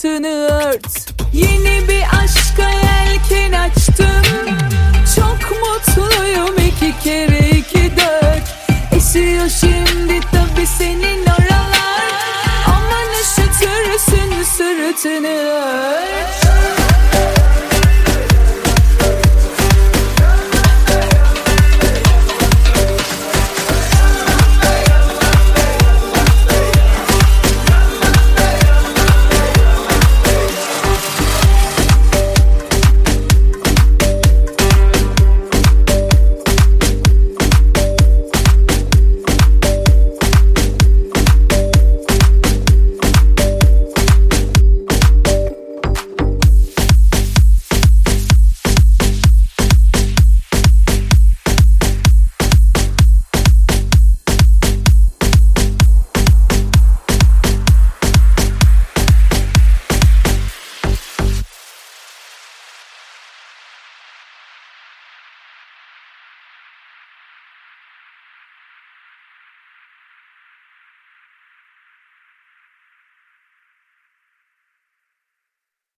sırtını ört. Yeni bir aşka yelken açtım. Çok mutluyum iki kere iki dört. Esiyor şimdi tabi senin oralar. Aman üşütürsün sırtını ört.